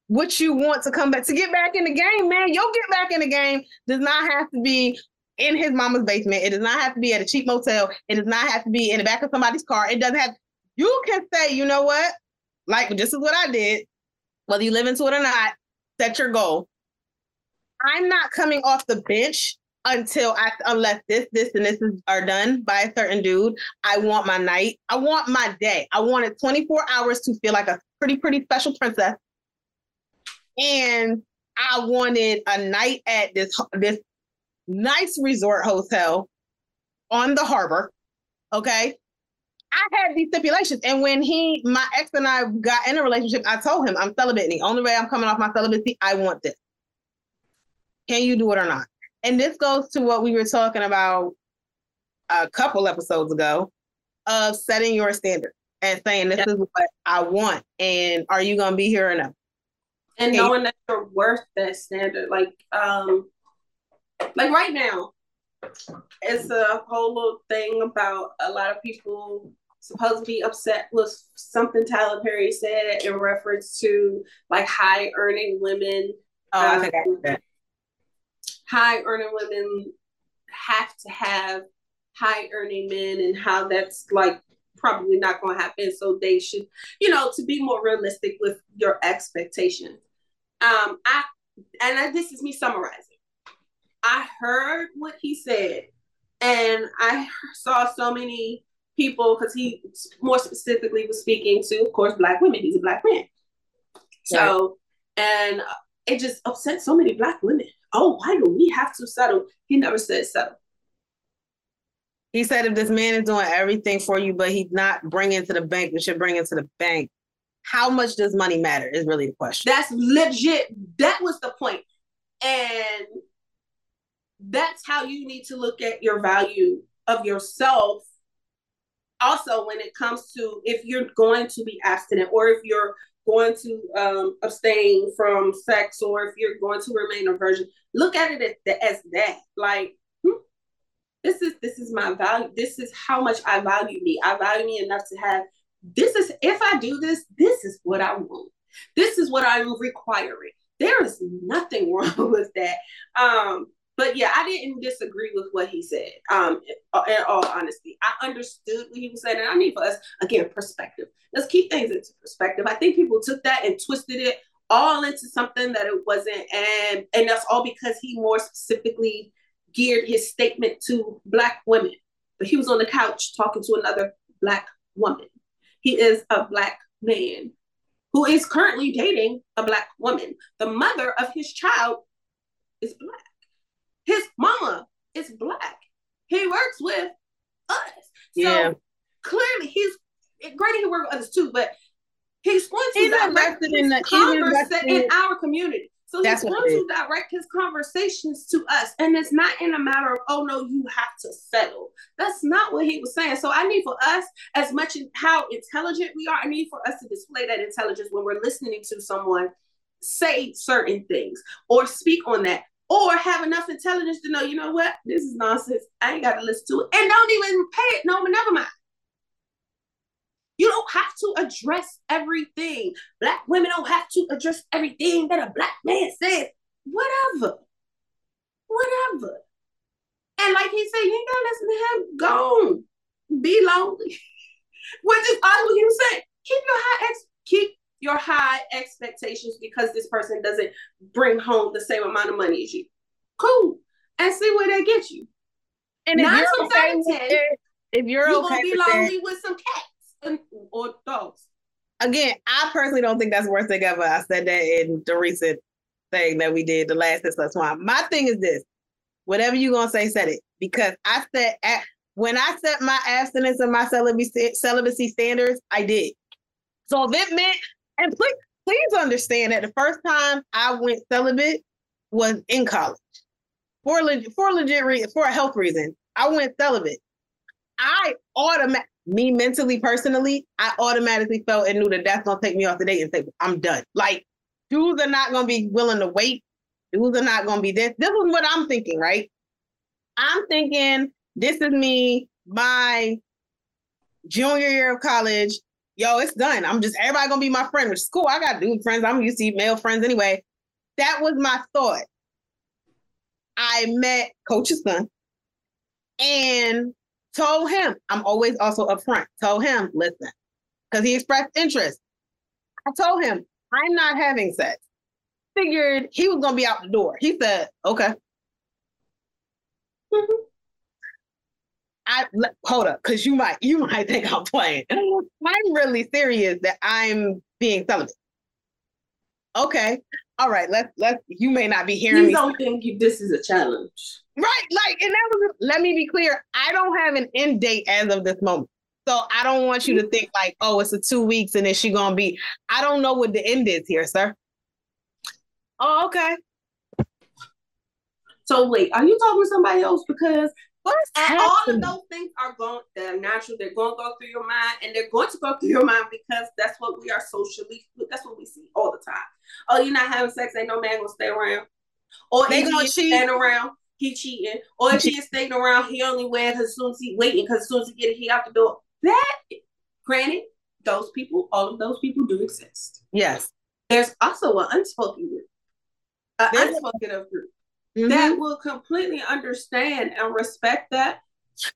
S1: what you want to come back to get back in the game, man. You'll get back in the game does not have to be in his mama's basement. It does not have to be at a cheap motel. It does not have to be in the back of somebody's car. It doesn't have. You can say, you know what? Like this is what I did. Whether you live into it or not, set your goal. I'm not coming off the bench until I unless this, this, and this is, are done by a certain dude. I want my night. I want my day. I wanted 24 hours to feel like a pretty, pretty special princess. And I wanted a night at this this nice resort hotel on the harbor. Okay. I had these stipulations. And when he, my ex and I got in a relationship, I told him I'm celibate. And the only way I'm coming off my celibacy, I want this. Can you do it or not? And this goes to what we were talking about a couple episodes ago of setting your standard and saying this is what I want. And are you gonna be here or no?
S2: And knowing that you're worth that standard. Like um like right now, it's a whole little thing about a lot of people supposed to be upset with something Tyler Perry said in reference to like high earning women.
S1: Oh, um, I think I that.
S2: High earning women have to have high earning men and how that's like probably not going to happen. So they should, you know, to be more realistic with your expectations. Um, I and I, this is me summarizing. I heard what he said, and I saw so many people because he more specifically was speaking to, of course, black women. He's a black man. So, and it just upset so many black women. Oh, why do we have to settle? He never said settle.
S1: He said if this man is doing everything for you, but he's not bringing to the bank, we should bring it to the bank. How much does money matter? Is really the question.
S2: That's legit. That was the point. And that's how you need to look at your value of yourself. Also when it comes to if you're going to be abstinent or if you're going to um, abstain from sex or if you're going to remain a virgin look at it as, the, as that. Like hmm, this is this is my value. This is how much i value me. I value me enough to have this is if i do this this is what i want. This is what i'm requiring. There is nothing wrong with that. Um but yeah, I didn't disagree with what he said. Um, in all honesty, I understood what he was saying, and I need for us again perspective. Let's keep things into perspective. I think people took that and twisted it all into something that it wasn't, and and that's all because he more specifically geared his statement to black women. But he was on the couch talking to another black woman. He is a black man who is currently dating a black woman. The mother of his child is black. His mama is black. He works with us. Yeah. So clearly he's granted he works with us too, but he's going to he's direct his in, the, conversation in, in our community. So he's going to direct his conversations to us. And it's not in a matter of, oh no, you have to settle. That's not what he was saying. So I need for us, as much as how intelligent we are, I need for us to display that intelligence when we're listening to someone say certain things or speak on that or have enough intelligence to know, you know what, this is nonsense. I ain't got to listen to it, and don't even pay it. No, never mind. You don't have to address everything. Black women don't have to address everything that a black man says. Whatever, whatever. And like he said, you ain't gotta listen to him. Go on, be lonely. Which is all he was saying. Keep your high ex, keep your high expectations because this person doesn't bring home the same amount of money as you. Cool. And see where they get you.
S1: And if you're okay with it, if you're, you're okay gonna be lonely
S2: with some cats and, or dogs.
S1: Again, I personally don't think that's worth together. I said that in the recent thing that we did, the last this last one. My thing is this: whatever you gonna say, said it. Because I said at, when I set my abstinence and my celibacy, celibacy standards, I did. So if it meant and please, please understand that the first time I went celibate was in college for legit, for legit reason, for a health reason. I went celibate. I automatic me mentally, personally, I automatically felt and knew that that's gonna take me off the date and say I'm done. Like dudes are not gonna be willing to wait Dudes are not gonna be this. This is what I'm thinking, right? I'm thinking this is me, my junior year of college. Yo, it's done. I'm just everybody gonna be my friend, which is cool. I got dude friends. I'm used to male friends anyway. That was my thought. I met Coach's son and told him, I'm always also upfront, told him, listen, because he expressed interest. I told him, I'm not having sex. Figured he was gonna be out the door. He said, okay. Mm-hmm. Hold up, because you might you might think I'm playing. I'm really serious that I'm being celibate. Okay, all right. Let's let's. You may not be hearing.
S2: You don't think this is a challenge,
S1: right? Like, and that was. Let me be clear. I don't have an end date as of this moment. So I don't want you to mm-hmm. think like, oh, it's a two weeks and then she gonna be. I don't know what the end is here, sir. Oh, okay.
S2: So wait, are you talking to somebody else? Because all of those things are going, they're natural, they're going to go through your mind, and they're going to go through your mind because that's what we are socially, that's what we see all the time. Oh, you're not having sex, ain't no man gonna stay around. Or they gonna cheat. Stand around, he cheating. Or if he is staying around, he only wins as soon as he waiting, because as soon as he get it, he out the door. That, granted, those people, all of those people do exist.
S1: Yes.
S2: There's also an unspoken group, an unspoken group mm-hmm. that will completely understand and respect that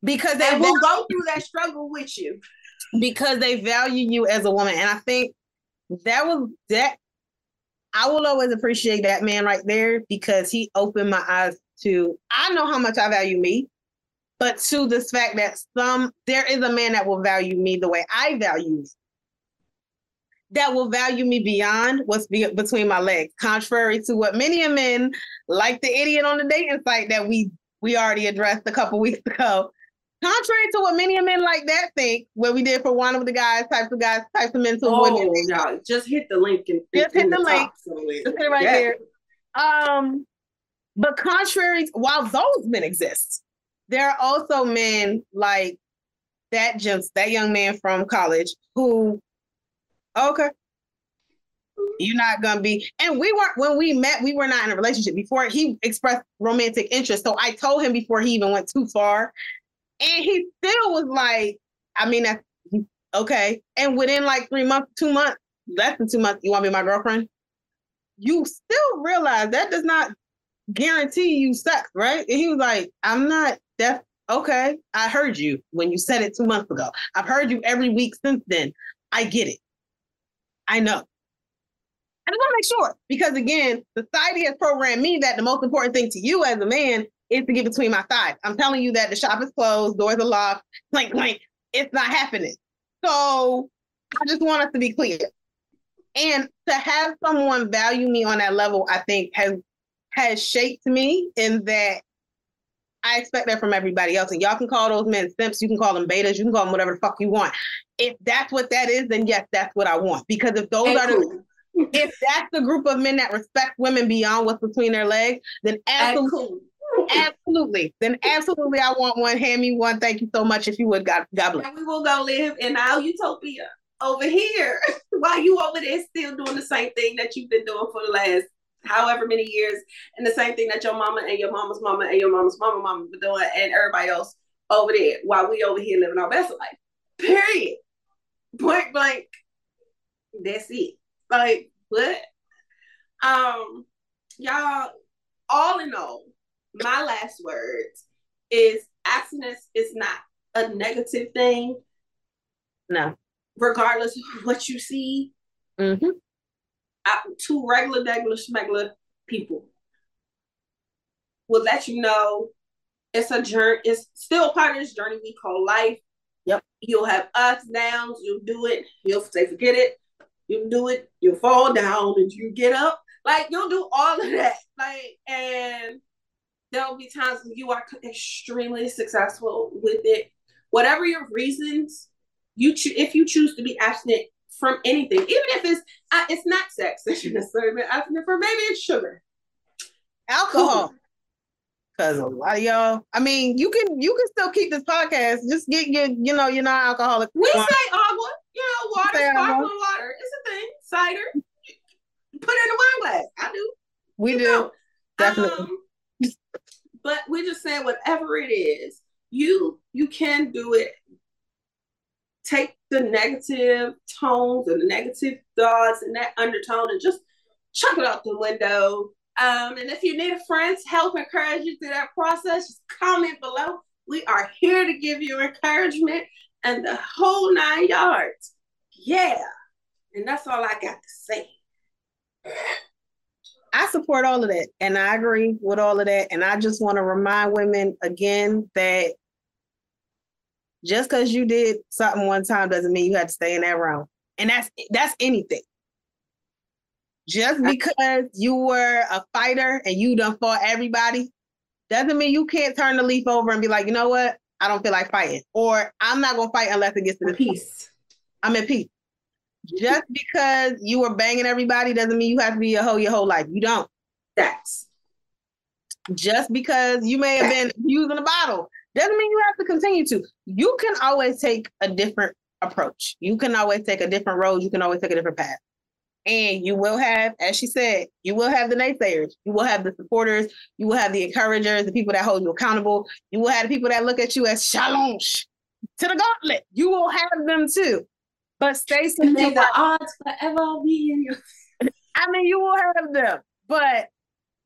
S1: because they
S2: will go through that struggle with you
S1: because they value you as a woman and i think that was that i will always appreciate that man right there because he opened my eyes to i know how much i value me but to this fact that some there is a man that will value me the way i value that will value me beyond what's be- between my legs, contrary to what many men, like the idiot on the dating site that we we already addressed a couple weeks ago. Contrary to what many men like that think, what we did for one of the guys, types of guys, types of men to
S2: oh, women. Yeah, just hit the link and
S1: just hit the, the link. just hit it right yeah. there. Um, but contrary, while those men exist, there are also men like that just that young man from college who Okay. You're not gonna be, and we weren't when we met. We were not in a relationship before he expressed romantic interest. So I told him before he even went too far, and he still was like, "I mean, that's okay." And within like three months, two months, less than two months, you want to be my girlfriend? You still realize that does not guarantee you sex, right? And he was like, "I'm not. That's okay. I heard you when you said it two months ago. I've heard you every week since then. I get it." I know. I just want to make sure because again, society has programmed me that the most important thing to you as a man is to get between my thighs. I'm telling you that the shop is closed, doors are locked, clank clank. It's not happening. So I just want us to be clear. And to have someone value me on that level, I think has has shaped me in that I expect that from everybody else. And y'all can call those men simps, you can call them betas, you can call them whatever the fuck you want. If that's what that is, then yes, that's what I want. Because if those are the if that's the group of men that respect women beyond what's between their legs, then absolutely, absolutely, then absolutely, I want one. Hand me one. Thank you so much. If you would, God, God bless.
S2: And we will go live in our utopia over here while you over there still doing the same thing that you've been doing for the last however many years, and the same thing that your mama and your mama's mama and your mama's mama mama been doing, and everybody else over there while we over here living our best life. Period. Point blank. That's it. Like what? Um, y'all. All in all, my last words is abstinence is not a negative thing.
S1: No.
S2: Regardless of what you see.
S1: Mm-hmm I,
S2: two regular, regular, schmegular people will let you know it's a journey. It's still part of this journey we call life. You'll have ups, downs. You'll do it. You'll say, forget it. You'll do it. You'll fall down and you get up. Like you'll do all of that. Like, and there'll be times when you are extremely successful with it. Whatever your reasons, you cho- if you choose to be abstinent, from anything, even if it's uh, it's not sex that you're necessarily asking for. Maybe it's sugar,
S1: alcohol. Cause a lot of y'all, I mean, you can you can still keep this podcast. Just get your, you know, you're not alcoholic.
S2: We say agua, you know, water, sparkling water. It's a thing. Cider, put it in a wine glass. I do.
S1: We you do. Know. Definitely.
S2: Um, but we're just saying whatever it is, you you can do it. Take the negative tones and the negative thoughts and that undertone and just chuck it out the window. Um, and if you need a friend to help encourage you through that process, just comment below. We are here to give you encouragement and the whole nine yards. Yeah. And that's all I got to say.
S1: I support all of that and I agree with all of that. And I just want to remind women again that just because you did something one time doesn't mean you have to stay in that realm. And that's that's anything. Just because you were a fighter and you done fought everybody doesn't mean you can't turn the leaf over and be like, you know what? I don't feel like fighting. Or I'm not gonna fight unless it gets to the peace. I'm at peace. Just because you were banging everybody doesn't mean you have to be a hoe your whole life. You don't.
S2: That's
S1: just because you may have been using a bottle doesn't mean you have to continue to. You can always take a different approach. You can always take a different road. You can always take a different path. And you will have, as she said, you will have the naysayers. You will have the supporters. You will have the encouragers, the people that hold you accountable. You will have the people that look at you as challenge to the gauntlet. You will have them too. But Stacey,
S2: may the odds forever be in your.
S1: I mean, you will have them, but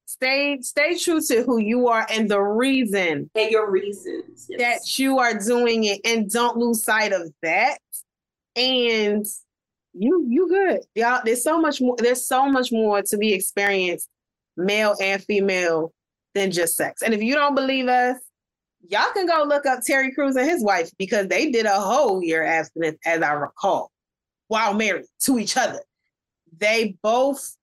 S1: stay stay true to who you are and the reason
S2: and your reasons
S1: yes. that you are doing it, and don't lose sight of that. And you you good, y'all. There's so much more. There's so much more to be experienced, male and female, than just sex. And if you don't believe us, y'all can go look up Terry Crews and his wife because they did a whole year abstinence, as I recall, while married to each other. They both,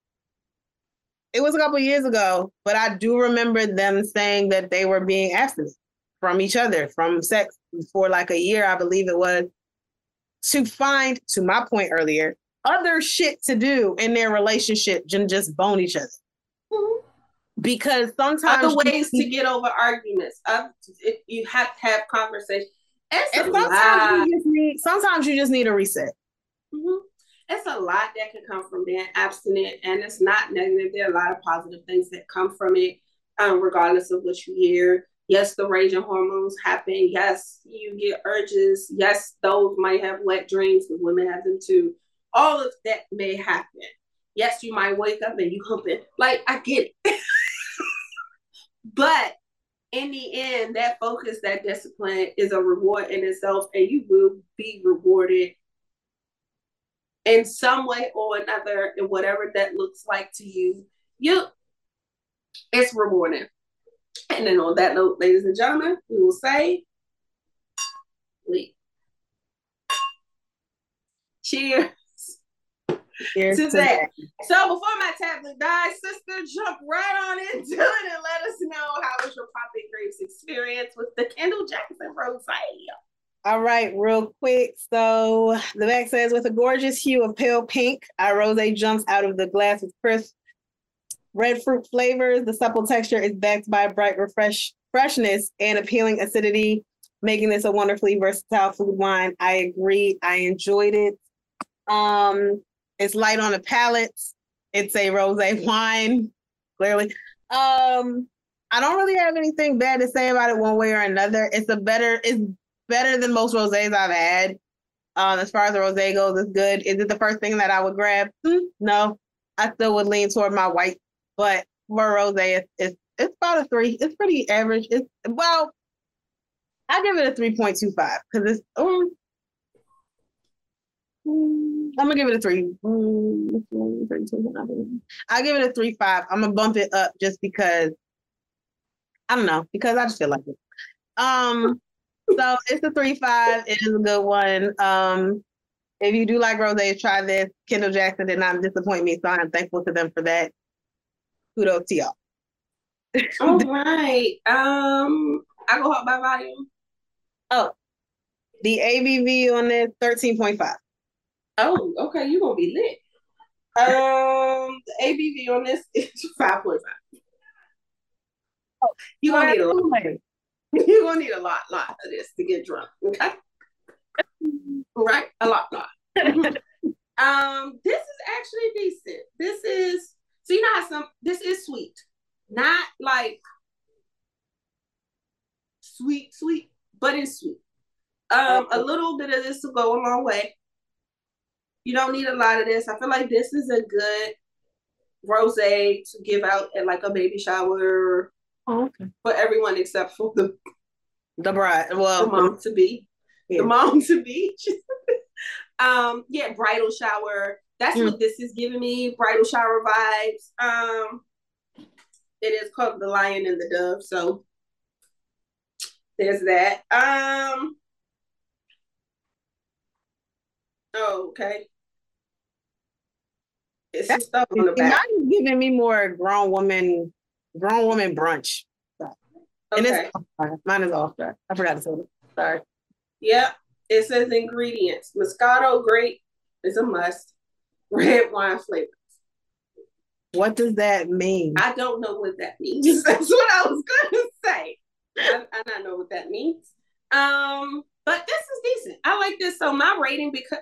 S1: it was a couple years ago, but I do remember them saying that they were being abstinent from each other, from sex for like a year, I believe it was, to find, to my point earlier, other shit to do in their relationship than just bone each other. Mm-hmm because sometimes
S2: other ways you, to get over arguments. Uh, you have to have conversation.
S1: And sometimes you just need sometimes you just need a reset.
S2: Mm-hmm. It's a lot that can come from being abstinent, and it's not negative. There are a lot of positive things that come from it, um, regardless of what you hear. Yes, the raging hormones happen. Yes, you get urges. Yes, those might have wet dreams because women have them too. All of that may happen. Yes, you might wake up and you humping. Like I get it. But in the end, that focus, that discipline is a reward in itself, and you will be rewarded in some way or another, in whatever that looks like to you. You, it's rewarding. And then on that note, ladies and gentlemen, we will say, leave. Cheers. Here's today. So before my tablet dies, sister, jump right on into it and let us know how was your popping grapes experience with the Kendall Jackson Rose.
S1: All right, real quick. So the back says, with a gorgeous hue of pale pink, our rose jumps out of the glass with crisp red fruit flavors. The supple texture is backed by bright refresh freshness and appealing acidity, making this a wonderfully versatile food wine. I agree. I enjoyed it. Um, it's light on the palate. It's a rosé wine, clearly. Um, I don't really have anything bad to say about it one way or another. It's a better, it's better than most rosés I've had. Um, as far as the rosé goes, it's good. Is it the first thing that I would grab? Hmm, no, I still would lean toward my white, but for rosé, it's, it's about a three. It's pretty average. It's well, I give it a three point two five because it's. Um, I'm gonna give it a three. I'll give it a three five. I'm gonna bump it up just because I don't know, because I just feel like it. Um so it's a three five. It is a good one. Um if you do like rose, try this. Kendall Jackson did not disappoint me, so I'm thankful to them for that. Kudos to y'all.
S2: All right. Um alcohol by volume.
S1: Oh, the ABV on this 13.5.
S2: Oh, okay. You're gonna be lit. Um, the ABV on this is five point five. Oh, you're gonna need a lot. You're gonna need a lot, lot of this to get drunk. Okay. right, a lot, lot. um, this is actually decent. This is so you know how some this is sweet. Not like sweet, sweet, but it's sweet. Um, a little bit of this will go a long way. You don't need a lot of this. I feel like this is a good rose to give out at like a baby shower
S1: Oh, okay.
S2: for everyone except for the,
S1: The bride. Well,
S2: the mom to be.
S1: Yeah.
S2: The mom to be. um, yeah, bridal shower. That's
S1: Mm.
S2: what this is giving me. Bridal shower vibes. Um, it is called The Lion and the Dove, so there's that. Um Oh, okay. It's some stuff on the back.
S1: is giving me more grown woman, grown woman brunch. And
S2: Okay.
S1: it's mine is off. I forgot to say it. Sorry.
S2: Yep. It says ingredients. Moscato grape is a must. Red wine flavors.
S1: What does that mean?
S2: I don't know what that means. That's what I was gonna say. I, I don't know what that means. Um, but this is decent. I like this. So my rating because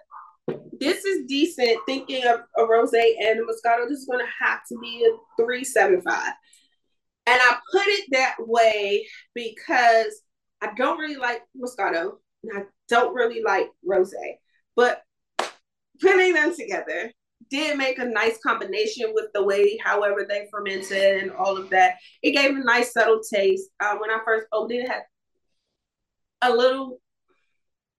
S2: this is decent. Thinking of a rose and a Moscato, this is gonna have to be a three seven five. And I put it that way because I don't really like Moscato and I don't really like rose. But putting them together did make a nice combination with the way, however, they fermented and all of that. It gave a nice subtle taste. Um, when I first opened it, it had a little,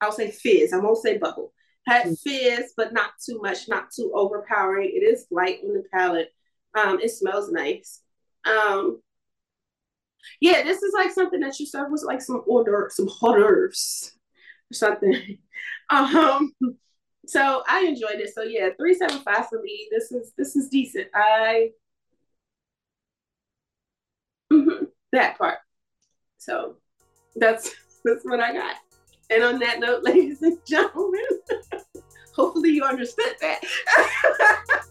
S2: I'll say fizz. I won't say bubble. Had fizz, but not too much, not too overpowering. It is light on the palate. Um, it smells nice. Um, yeah, this is like something that you serve with like some order, some hors d'oeuvres or something. um, so I enjoyed it. So yeah, three seven five for me. This is this is decent. I Mhm, that part. So that's that's what I got. And on that note, ladies and gentlemen, hopefully you understood that.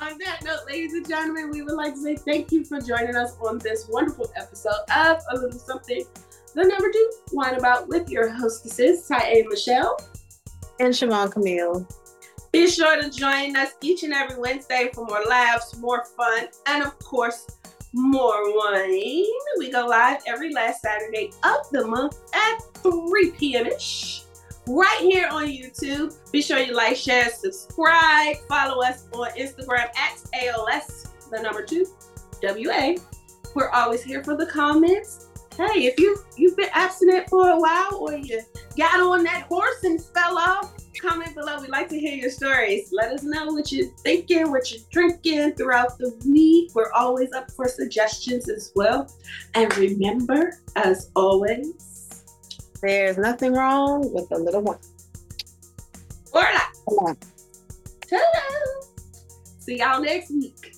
S2: on that note, ladies and gentlemen, we would like to say thank you for joining us on this wonderful episode of A Little Something, the number two wine about with your hostesses, Ty and Michelle.
S1: And Siobhan Camille.
S2: Be sure to join us each and every Wednesday for more laughs, more fun, and of course, more wine. We go live every last Saturday of the month at 3 p.m. ish. Right here on YouTube. Be sure you like, share, subscribe. Follow us on Instagram at ALS, the number two, WA. We're always here for the comments. Hey, if you you've been abstinent for a while or you got on that horse and fell off, comment below. We'd like to hear your stories. Let us know what you're thinking, what you're drinking throughout the week. We're always up for suggestions as well. And remember, as always,
S1: There's nothing wrong with a little one. Come on.
S2: Ta-da! See y'all next week.